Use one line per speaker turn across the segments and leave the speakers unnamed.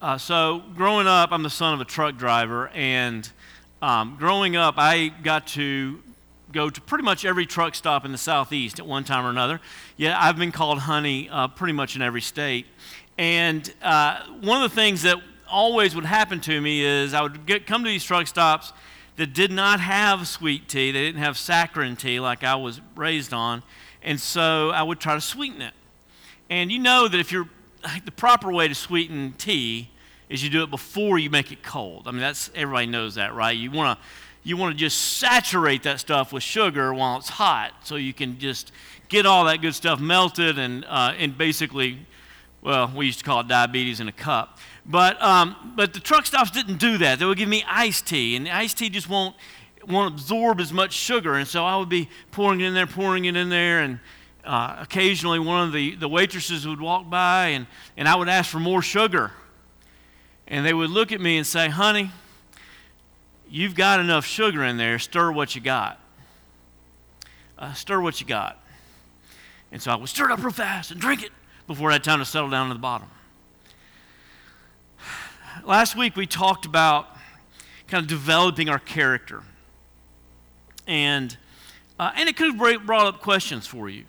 Uh, so, growing up, I'm the son of a truck driver, and um, growing up, I got to go to pretty much every truck stop in the southeast at one time or another. Yeah, I've been called honey uh, pretty much in every state. And uh, one of the things that always would happen to me is I would get, come to these truck stops that did not have sweet tea. They didn't have saccharin tea like I was raised on. And so I would try to sweeten it. And you know that if you're the proper way to sweeten tea is you do it before you make it cold. I mean, that's everybody knows that, right? You want to you want to just saturate that stuff with sugar while it's hot, so you can just get all that good stuff melted and uh, and basically, well, we used to call it diabetes in a cup. But um, but the truck stops didn't do that. They would give me iced tea, and the iced tea just won't won't absorb as much sugar, and so I would be pouring it in there, pouring it in there, and uh, occasionally one of the, the waitresses would walk by and, and I would ask for more sugar. And they would look at me and say, Honey, you've got enough sugar in there. Stir what you got. Uh, stir what you got. And so I would stir it up real fast and drink it before I had time to settle down to the bottom. Last week we talked about kind of developing our character. And, uh, and it could have brought up questions for you.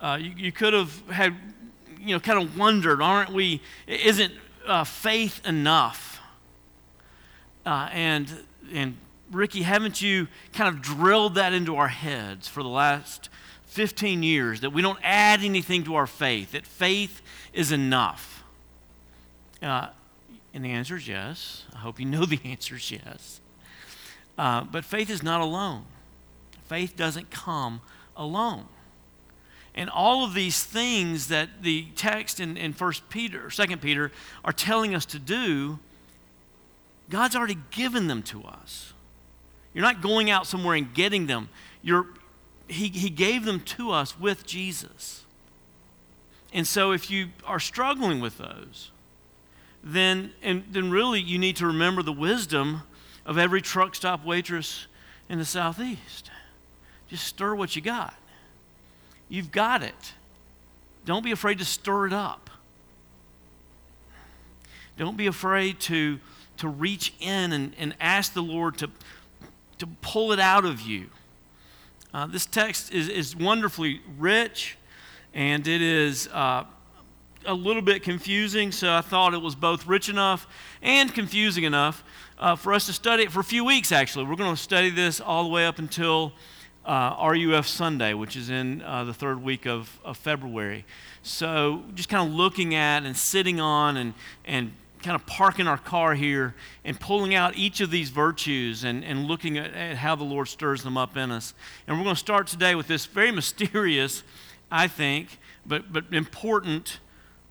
Uh, you, you, could have had, you know, kind of wondered, aren't we, isn't uh, faith enough? Uh, and, and Ricky, haven't you kind of drilled that into our heads for the last 15 years that we don't add anything to our faith, that faith is enough? Uh, and the answer is yes. I hope you know the answer is yes. Uh, but faith is not alone. Faith doesn't come alone. And all of these things that the text in, in 1 Peter, 2 Peter, are telling us to do, God's already given them to us. You're not going out somewhere and getting them. You're, he, he gave them to us with Jesus. And so if you are struggling with those, then, and, then really you need to remember the wisdom of every truck stop waitress in the Southeast. Just stir what you got. You've got it. Don't be afraid to stir it up. Don't be afraid to, to reach in and, and ask the Lord to, to pull it out of you. Uh, this text is, is wonderfully rich and it is uh, a little bit confusing, so I thought it was both rich enough and confusing enough uh, for us to study it for a few weeks, actually. We're going to study this all the way up until uh, RUF Sunday, which is in uh, the third week of, of February. So just kind of looking at and sitting on and, and kind of parking our car here and pulling out each of these virtues and, and looking at, at how the Lord stirs them up in us. And we're going to start today with this very mysterious, I think, but, but important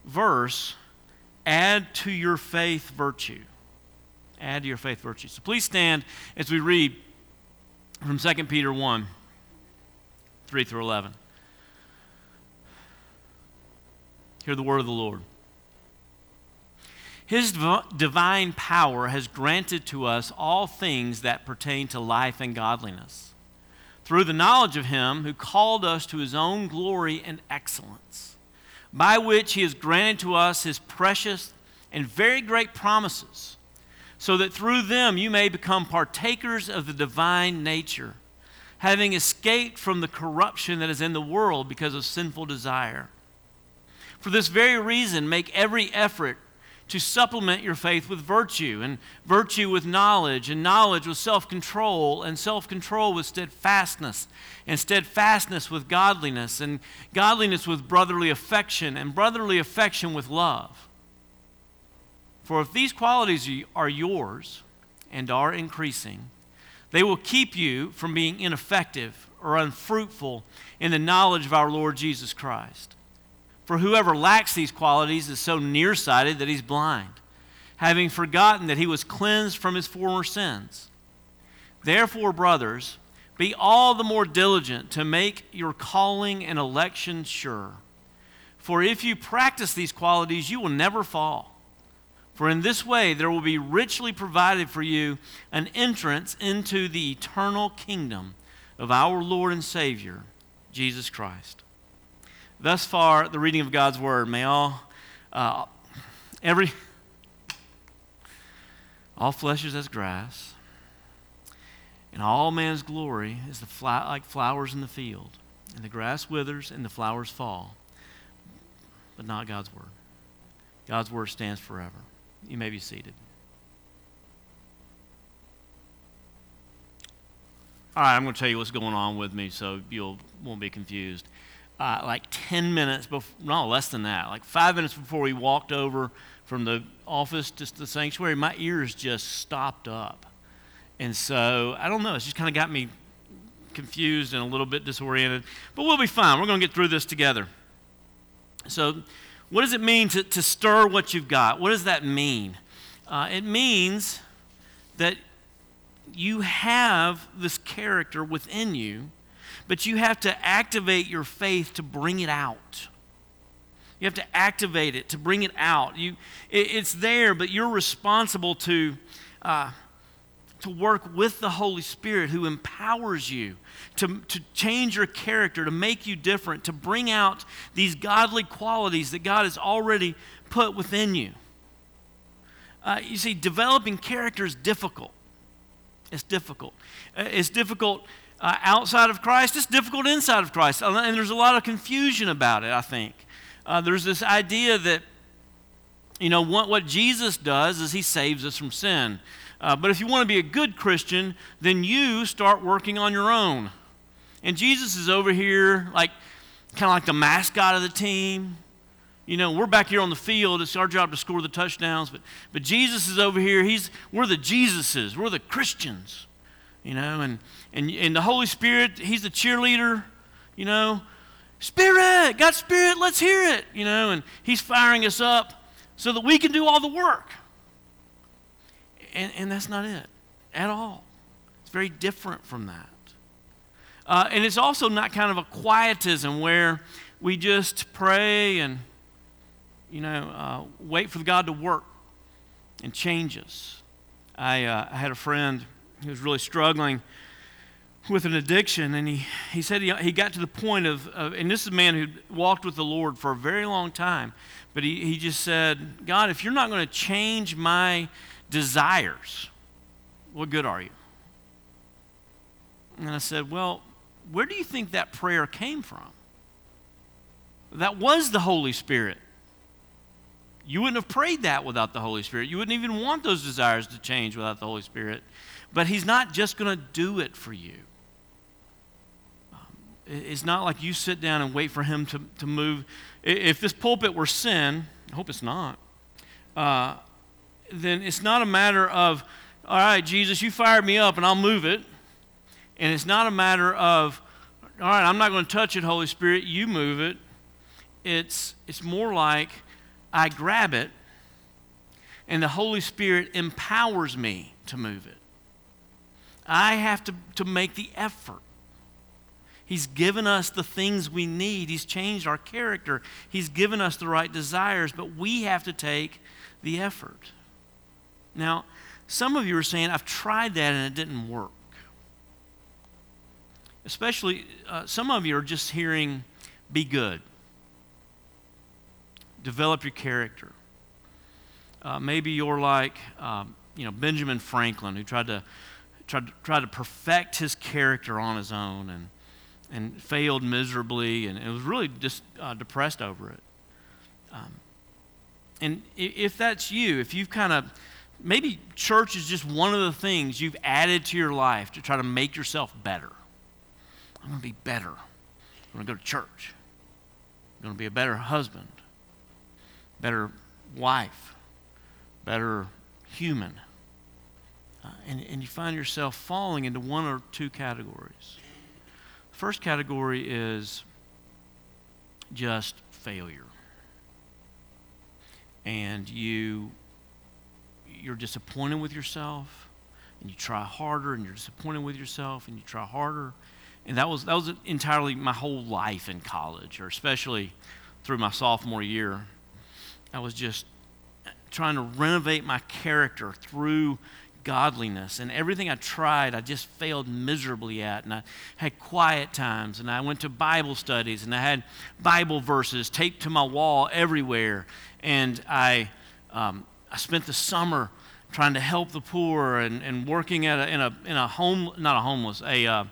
verse add to your faith virtue. Add to your faith virtue. So please stand as we read from 2 Peter 1. 3 through 11. Hear the word of the Lord. His divine power has granted to us all things that pertain to life and godliness, through the knowledge of Him who called us to His own glory and excellence, by which He has granted to us His precious and very great promises, so that through them you may become partakers of the divine nature having escaped from the corruption that is in the world because of sinful desire. For this very reason, make every effort to supplement your faith with virtue, and virtue with knowledge, and knowledge with self control, and self control with steadfastness, and steadfastness with godliness, and godliness with brotherly affection, and brotherly affection with love. For if these qualities are yours and are increasing, they will keep you from being ineffective or unfruitful in the knowledge of our Lord Jesus Christ. For whoever lacks these qualities is so nearsighted that he's blind, having forgotten that he was cleansed from his former sins. Therefore, brothers, be all the more diligent to make your calling and election sure. For if you practice these qualities, you will never fall. For in this way there will be richly provided for you an entrance into the eternal kingdom of our Lord and Savior, Jesus Christ. Thus far, the reading of God's Word. May all, uh, every, All flesh is as grass, and all man's glory is the fly, like flowers in the field. And the grass withers and the flowers fall, but not God's word. God's word stands forever. You may be seated. All right, I'm going to tell you what's going on with me so you won't be confused. Uh, like 10 minutes before, no, less than that, like five minutes before we walked over from the office to the sanctuary, my ears just stopped up. And so, I don't know, it's just kind of got me confused and a little bit disoriented. But we'll be fine. We're going to get through this together. So, what does it mean to, to stir what you've got? What does that mean? Uh, it means that you have this character within you, but you have to activate your faith to bring it out. You have to activate it to bring it out. You, it, it's there, but you're responsible to, uh, to work with the Holy Spirit who empowers you to, to change your character, to make you different, to bring out these godly qualities that God has already put within you. Uh, you see, developing character is difficult. It's difficult. Uh, it's difficult uh, outside of Christ, it's difficult inside of Christ. And there's a lot of confusion about it, I think. Uh, there's this idea that, you know, what, what Jesus does is he saves us from sin. Uh, but if you want to be a good Christian, then you start working on your own. And Jesus is over here, like, kind of like the mascot of the team. You know, we're back here on the field. It's our job to score the touchdowns. But, but Jesus is over here. He's, we're the Jesuses. We're the Christians. You know, and, and, and the Holy Spirit, He's the cheerleader. You know, Spirit, God's Spirit, let's hear it. You know, and He's firing us up so that we can do all the work. And, and that's not it at all. It's very different from that. Uh, and it's also not kind of a quietism where we just pray and, you know, uh, wait for God to work and change us. I, uh, I had a friend who was really struggling with an addiction, and he, he said he, he got to the point of, of, and this is a man who walked with the Lord for a very long time, but he, he just said, God, if you're not going to change my desires, what good are you? And I said, Well, where do you think that prayer came from? That was the Holy Spirit. You wouldn't have prayed that without the Holy Spirit. You wouldn't even want those desires to change without the Holy Spirit. But He's not just going to do it for you. Um, it's not like you sit down and wait for Him to, to move. If this pulpit were sin, I hope it's not, uh, then it's not a matter of, all right, Jesus, you fired me up and I'll move it. And it's not a matter of, all right, I'm not going to touch it, Holy Spirit, you move it. It's, it's more like I grab it and the Holy Spirit empowers me to move it. I have to, to make the effort. He's given us the things we need. He's changed our character. He's given us the right desires, but we have to take the effort. Now, some of you are saying, I've tried that and it didn't work especially uh, some of you are just hearing, be good, develop your character. Uh, maybe you're like, um, you know, Benjamin Franklin, who tried to, tried, to, tried to perfect his character on his own and, and failed miserably and, and was really just uh, depressed over it. Um, and if that's you, if you've kind of, maybe church is just one of the things you've added to your life to try to make yourself better. I'm going to be better. I'm going to go to church. I'm going to be a better husband, better wife, better human. Uh, and, and you find yourself falling into one or two categories. The first category is just failure. And you you're disappointed with yourself and you try harder and you're disappointed with yourself and you try harder and that was that was entirely my whole life in college, or especially through my sophomore year. I was just trying to renovate my character through godliness. And everything I tried, I just failed miserably at. And I had quiet times, and I went to Bible studies, and I had Bible verses taped to my wall everywhere. And I, um, I spent the summer trying to help the poor and, and working at a, in, a, in a home, not a homeless, a, uh,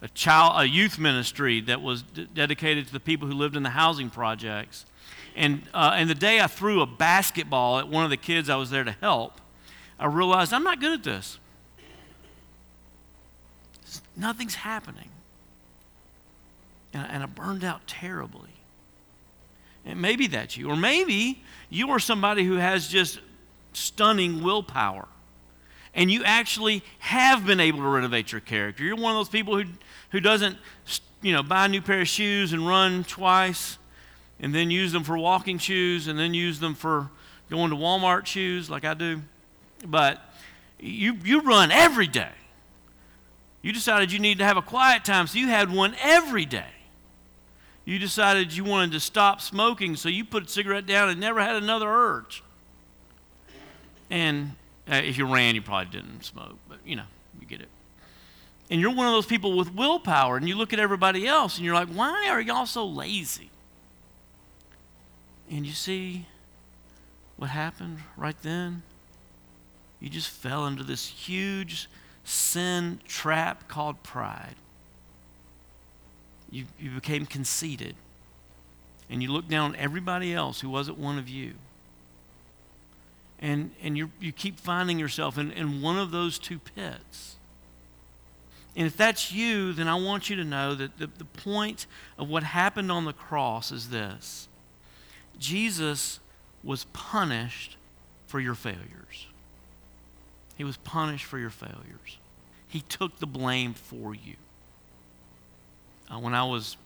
a, child, a youth ministry that was d- dedicated to the people who lived in the housing projects. And, uh, and the day I threw a basketball at one of the kids I was there to help, I realized I'm not good at this. Nothing's happening. And, and I burned out terribly. And maybe that's you. Or maybe you are somebody who has just stunning willpower. And you actually have been able to renovate your character. You're one of those people who, who doesn't, you know, buy a new pair of shoes and run twice and then use them for walking shoes and then use them for going to Walmart shoes like I do. But you, you run every day. You decided you needed to have a quiet time, so you had one every day. You decided you wanted to stop smoking, so you put a cigarette down and never had another urge. And uh, if you ran, you probably didn't smoke, but you know, you get it. And you're one of those people with willpower, and you look at everybody else and you're like, why are y'all so lazy? And you see what happened right then? You just fell into this huge sin trap called pride. You, you became conceited. And you looked down on everybody else who wasn't one of you and, and you you keep finding yourself in, in one of those two pits. And if that's you, then I want you to know that the, the point of what happened on the cross is this Jesus was punished for your failures. He was punished for your failures. He took the blame for you. Uh, when I was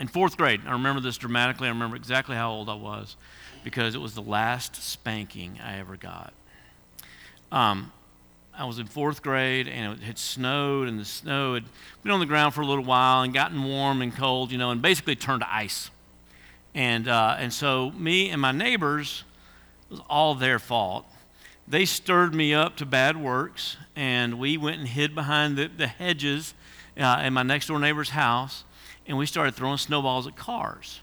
in fourth grade, I remember this dramatically. I remember exactly how old I was because it was the last spanking I ever got. Um, I was in fourth grade and it had snowed, and the snow had been on the ground for a little while and gotten warm and cold, you know, and basically turned to ice. And, uh, and so, me and my neighbors, it was all their fault. They stirred me up to bad works, and we went and hid behind the, the hedges uh, in my next door neighbor's house, and we started throwing snowballs at cars.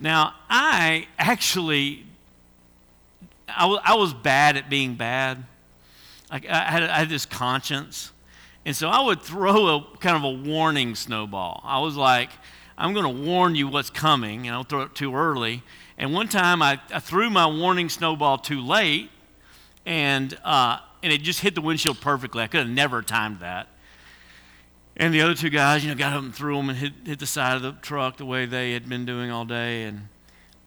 Now, I actually, I, w- I was bad at being bad. Like I, had, I had this conscience. And so I would throw a kind of a warning snowball. I was like, I'm going to warn you what's coming, and I'll throw it too early. And one time I, I threw my warning snowball too late, and, uh, and it just hit the windshield perfectly. I could have never timed that. And the other two guys, you know, got up and threw them and hit, hit the side of the truck the way they had been doing all day. And,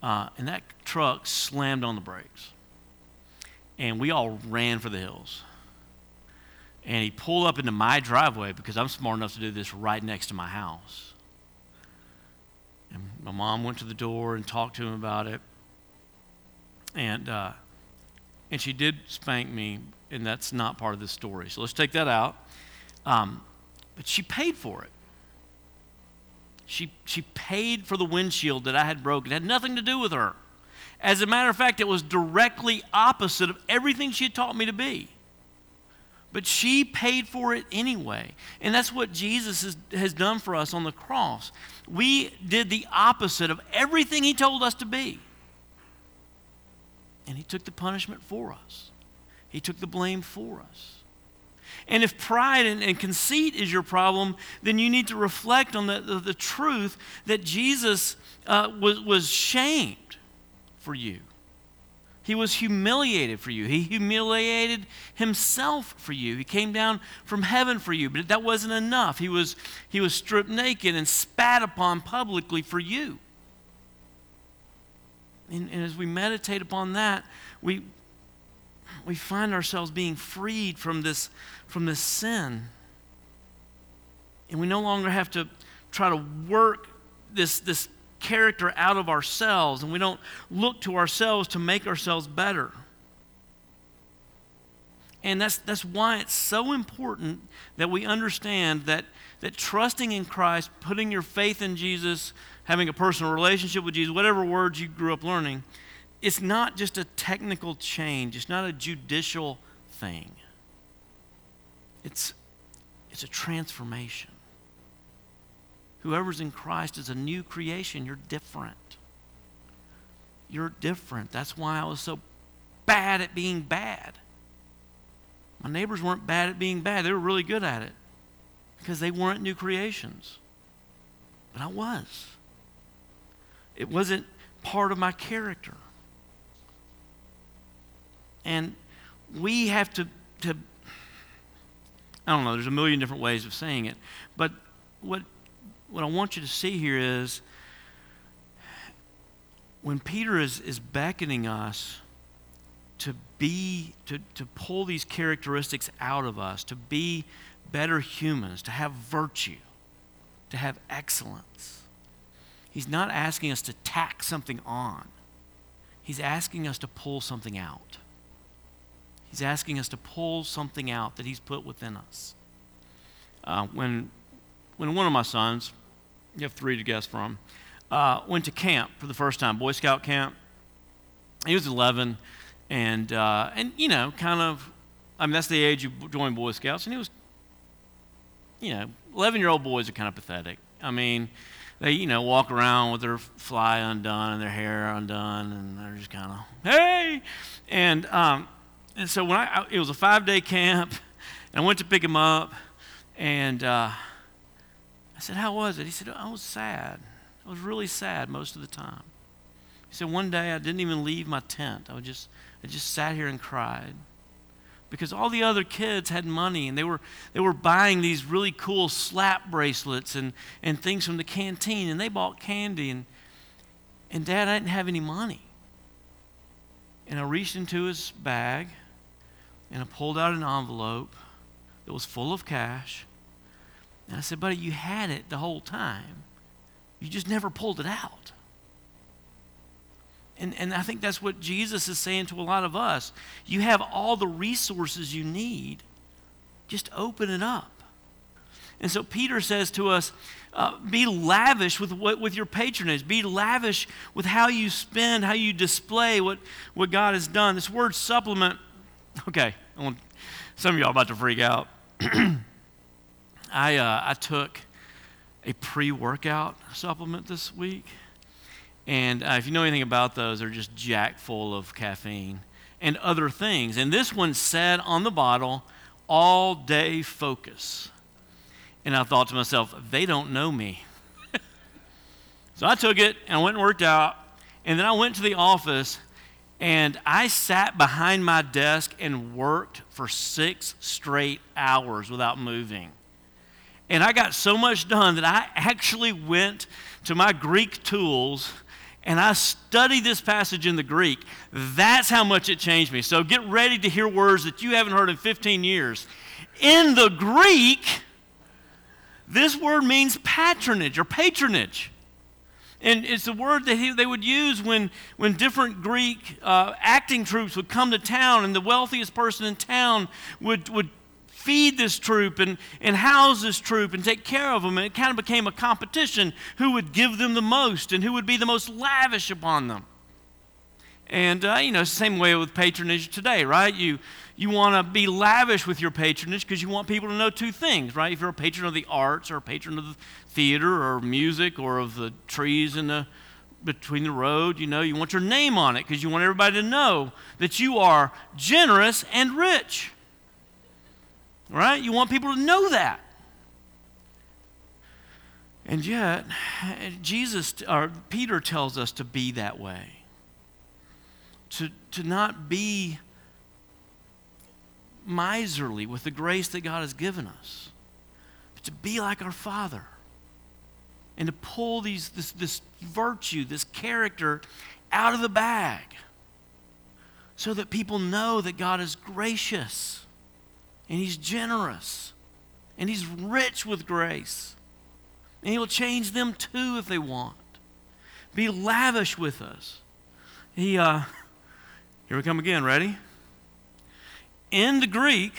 uh, and that truck slammed on the brakes. And we all ran for the hills. And he pulled up into my driveway because I'm smart enough to do this right next to my house. And my mom went to the door and talked to him about it. And, uh, and she did spank me, and that's not part of the story. So let's take that out. Um, but she paid for it. She, she paid for the windshield that I had broken. It had nothing to do with her. As a matter of fact, it was directly opposite of everything she had taught me to be. But she paid for it anyway. And that's what Jesus has, has done for us on the cross. We did the opposite of everything he told us to be. And he took the punishment for us, he took the blame for us. And if pride and, and, conceit is your problem, then you need to reflect on the, the, the truth that Jesus uh, was, was shamed for you. He was humiliated for you. He humiliated himself for you. He came down from heaven for you, but that wasn't enough. He was, he was stripped naked and spat upon publicly for you. And, and as we meditate upon that, we, we find ourselves being freed from this, from this sin. And we no longer have to try to work this, this character out of ourselves, and we don't look to ourselves to make ourselves better. And that's, that's why it's so important that we understand that, that trusting in Christ, putting your faith in Jesus, having a personal relationship with Jesus, whatever words you grew up learning, it's not just a technical change, it's not a judicial thing. It's, it's a transformation. Whoever's in Christ is a new creation. You're different. You're different. That's why I was so bad at being bad. My neighbors weren't bad at being bad, they were really good at it because they weren't new creations. But I was. It wasn't part of my character. And we have to, to, I don't know, there's a million different ways of saying it. But what, what I want you to see here is when Peter is, is beckoning us to be, to, to pull these characteristics out of us, to be better humans, to have virtue, to have excellence. He's not asking us to tack something on. He's asking us to pull something out. He's asking us to pull something out that He's put within us. Uh, when, when one of my sons, you have three to guess from, uh, went to camp for the first time, Boy Scout camp, he was 11, and, uh, and you know, kind of, I mean, that's the age you join Boy Scouts, and he was, you know, 11 year old boys are kind of pathetic. I mean, they, you know, walk around with their fly undone and their hair undone, and they're just kind of, hey! And um, and so when I, it was a five day camp, and I went to pick him up, and uh, I said, How was it? He said, I was sad. I was really sad most of the time. He said, One day I didn't even leave my tent. I, just, I just sat here and cried. Because all the other kids had money and they were, they were buying these really cool slap bracelets and, and things from the canteen and they bought candy. And, and dad, I didn't have any money. And I reached into his bag and I pulled out an envelope that was full of cash. And I said, Buddy, you had it the whole time. You just never pulled it out. And, and I think that's what Jesus is saying to a lot of us. You have all the resources you need, just open it up. And so Peter says to us, uh, be lavish with, what, with your patronage. Be lavish with how you spend, how you display what, what God has done. This word supplement, okay, some of y'all about to freak out. I, uh, I took a pre workout supplement this week. And uh, if you know anything about those, they're just jack full of caffeine and other things. And this one said on the bottle, all day focus. And I thought to myself, they don't know me. so I took it and I went and worked out. And then I went to the office and I sat behind my desk and worked for six straight hours without moving. And I got so much done that I actually went to my Greek tools and I studied this passage in the Greek. That's how much it changed me. So get ready to hear words that you haven't heard in 15 years. In the Greek, this word means patronage or patronage. And it's the word that he, they would use when, when different Greek uh, acting troupes would come to town, and the wealthiest person in town would, would feed this troupe and, and house this troupe and take care of them. And it kind of became a competition who would give them the most and who would be the most lavish upon them. And, uh, you know, same way with patronage today, right? You, you want to be lavish with your patronage because you want people to know two things, right? If you're a patron of the arts or a patron of the theater or music or of the trees in the between the road, you know, you want your name on it because you want everybody to know that you are generous and rich. Right? You want people to know that. And yet, Jesus or Peter tells us to be that way. To, to not be miserly with the grace that God has given us, but to be like our Father and to pull these, this, this virtue, this character out of the bag so that people know that God is gracious and He's generous and He's rich with grace. And He will change them too if they want. Be lavish with us. He, uh, here we come again. Ready? In the Greek,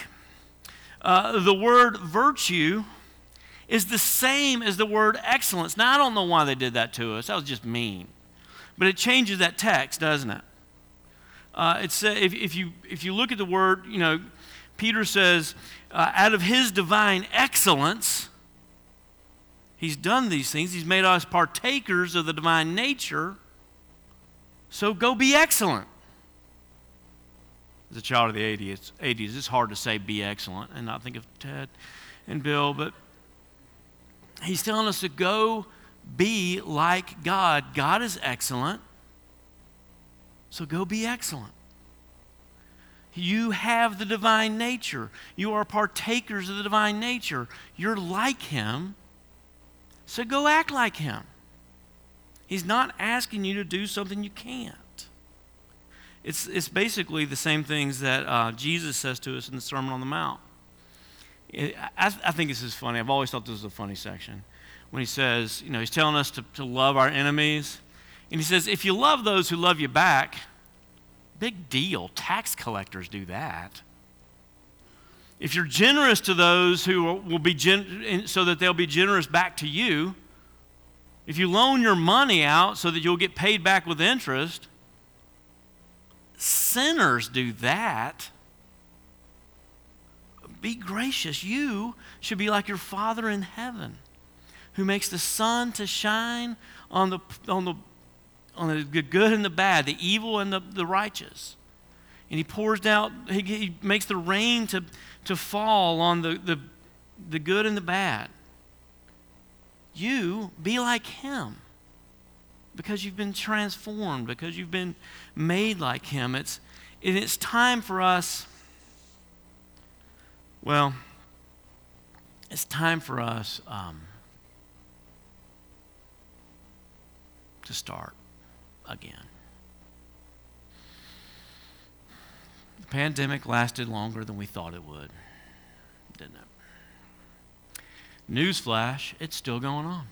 uh, the word virtue is the same as the word excellence. Now, I don't know why they did that to us. That was just mean. But it changes that text, doesn't it? Uh, it's, uh, if, if, you, if you look at the word, you know, Peter says, uh, out of his divine excellence, he's done these things. He's made us partakers of the divine nature. So go be excellent. As a child of the 80s, 80s, it's hard to say be excellent and not think of Ted and Bill, but he's telling us to go be like God. God is excellent, so go be excellent. You have the divine nature. You are partakers of the divine nature. You're like Him, so go act like Him. He's not asking you to do something you can't. It's, it's basically the same things that uh, Jesus says to us in the Sermon on the Mount. It, I, I think this is funny. I've always thought this was a funny section. When he says, you know, he's telling us to, to love our enemies. And he says, if you love those who love you back, big deal. Tax collectors do that. If you're generous to those who will be gen- so that they'll be generous back to you, if you loan your money out so that you'll get paid back with interest, Sinners do that. Be gracious. You should be like your Father in heaven, who makes the sun to shine on the, on the, on the good and the bad, the evil and the, the righteous. And he pours out, he, he makes the rain to, to fall on the, the, the good and the bad. You be like him because you've been transformed, because you've been made like Him. It's, and it's time for us, well, it's time for us um, to start again. The pandemic lasted longer than we thought it would, didn't it? Newsflash, it's still going on.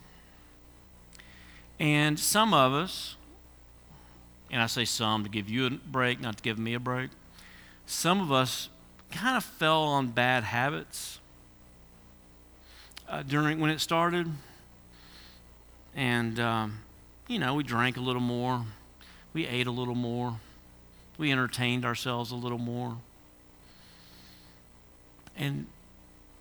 And some of us, and I say some to give you a break, not to give me a break, some of us kind of fell on bad habits uh, during when it started. And, um, you know, we drank a little more, we ate a little more, we entertained ourselves a little more. And,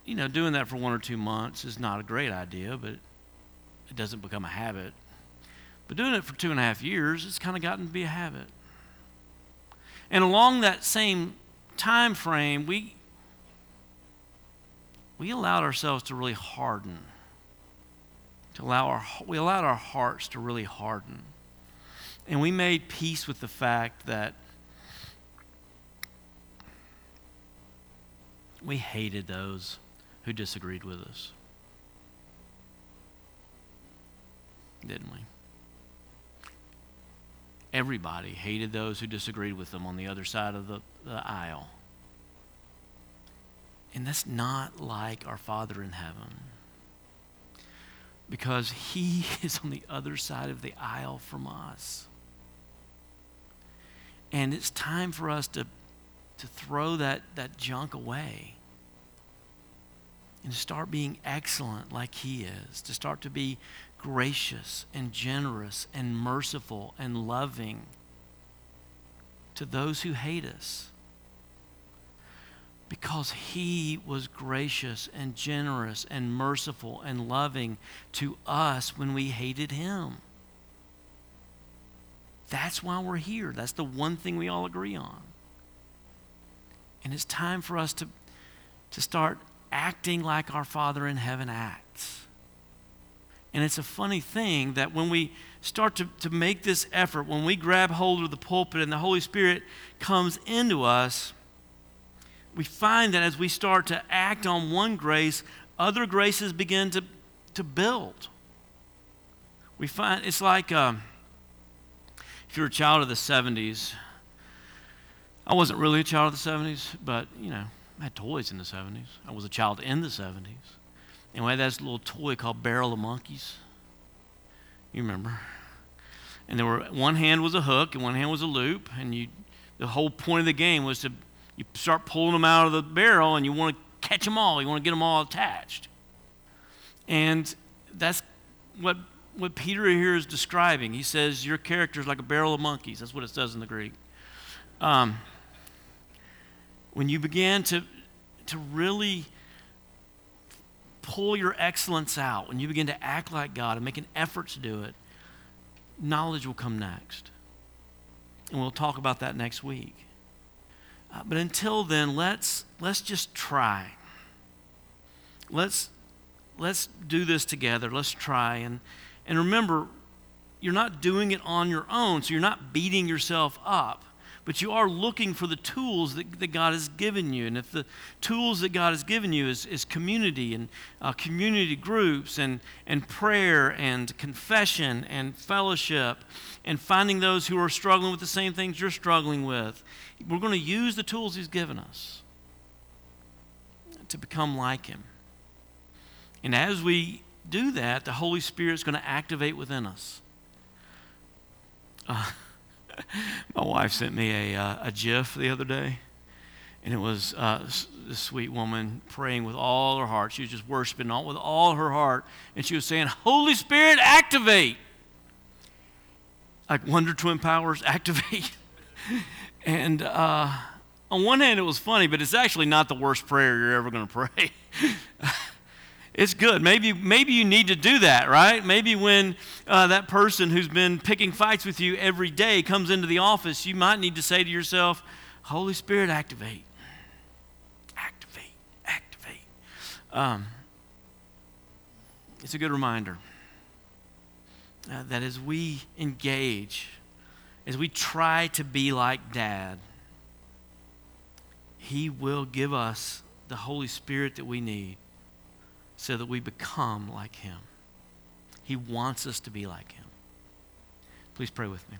you know, doing that for one or two months is not a great idea, but it doesn't become a habit. But doing it for two and a half years, it's kind of gotten to be a habit. And along that same time frame, we, we allowed ourselves to really harden. To allow our, we allowed our hearts to really harden. And we made peace with the fact that we hated those who disagreed with us. Didn't we? Everybody hated those who disagreed with them on the other side of the, the aisle. And that's not like our Father in heaven. Because He is on the other side of the aisle from us. And it's time for us to, to throw that, that junk away and to start being excellent like He is, to start to be gracious and generous and merciful and loving to those who hate us. Because he was gracious and generous and merciful and loving to us when we hated him. That's why we're here. That's the one thing we all agree on. And it's time for us to, to start acting like our Father in heaven acts. And it's a funny thing that when we start to, to make this effort, when we grab hold of the pulpit and the Holy Spirit comes into us, we find that as we start to act on one grace, other graces begin to, to build. We find it's like um, if you're a child of the 70s. I wasn't really a child of the 70s, but, you know, I had toys in the 70s. I was a child in the 70s. And we had this little toy called Barrel of Monkeys. You remember? And there were one hand was a hook and one hand was a loop, and you the whole point of the game was to you start pulling them out of the barrel and you want to catch them all. You want to get them all attached. And that's what what Peter here is describing. He says your character is like a barrel of monkeys. That's what it says in the Greek. Um, when you began to to really pull your excellence out, when you begin to act like God and make an effort to do it, knowledge will come next. And we'll talk about that next week. Uh, but until then, let's, let's just try. Let's, let's do this together. Let's try. And, and remember, you're not doing it on your own, so you're not beating yourself up but you are looking for the tools that, that God has given you. And if the tools that God has given you is, is community and uh, community groups and, and prayer and confession and fellowship and finding those who are struggling with the same things you're struggling with, we're going to use the tools He's given us to become like Him. And as we do that, the Holy Spirit is going to activate within us. Uh, my wife sent me a, uh, a GIF the other day, and it was uh, this sweet woman praying with all her heart. She was just worshiping all, with all her heart, and she was saying, Holy Spirit, activate. Like Wonder Twin Powers, activate. and uh, on one hand, it was funny, but it's actually not the worst prayer you're ever going to pray. it's good. Maybe, maybe you need to do that, right? Maybe when uh, that person who's been picking fights with you every day comes into the office, you might need to say to yourself, Holy Spirit, activate. Activate. Activate. Um, it's a good reminder uh, that as we engage, as we try to be like Dad, He will give us the Holy Spirit that we need so that we become like Him. He wants us to be like Him. Please pray with me.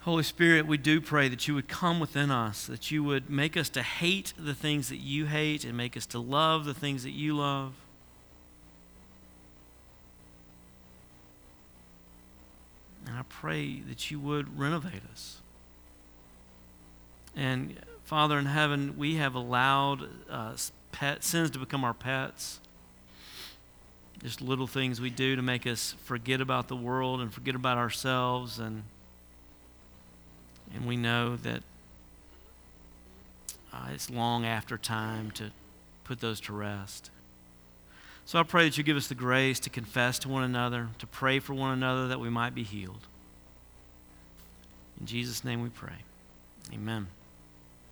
Holy Spirit, we do pray that you would come within us, that you would make us to hate the things that you hate and make us to love the things that you love. And I pray that you would renovate us. And Father in heaven, we have allowed uh, pet, sins to become our pets. Just little things we do to make us forget about the world and forget about ourselves. And, and we know that uh, it's long after time to put those to rest. So I pray that you give us the grace to confess to one another, to pray for one another that we might be healed. In Jesus' name we pray. Amen.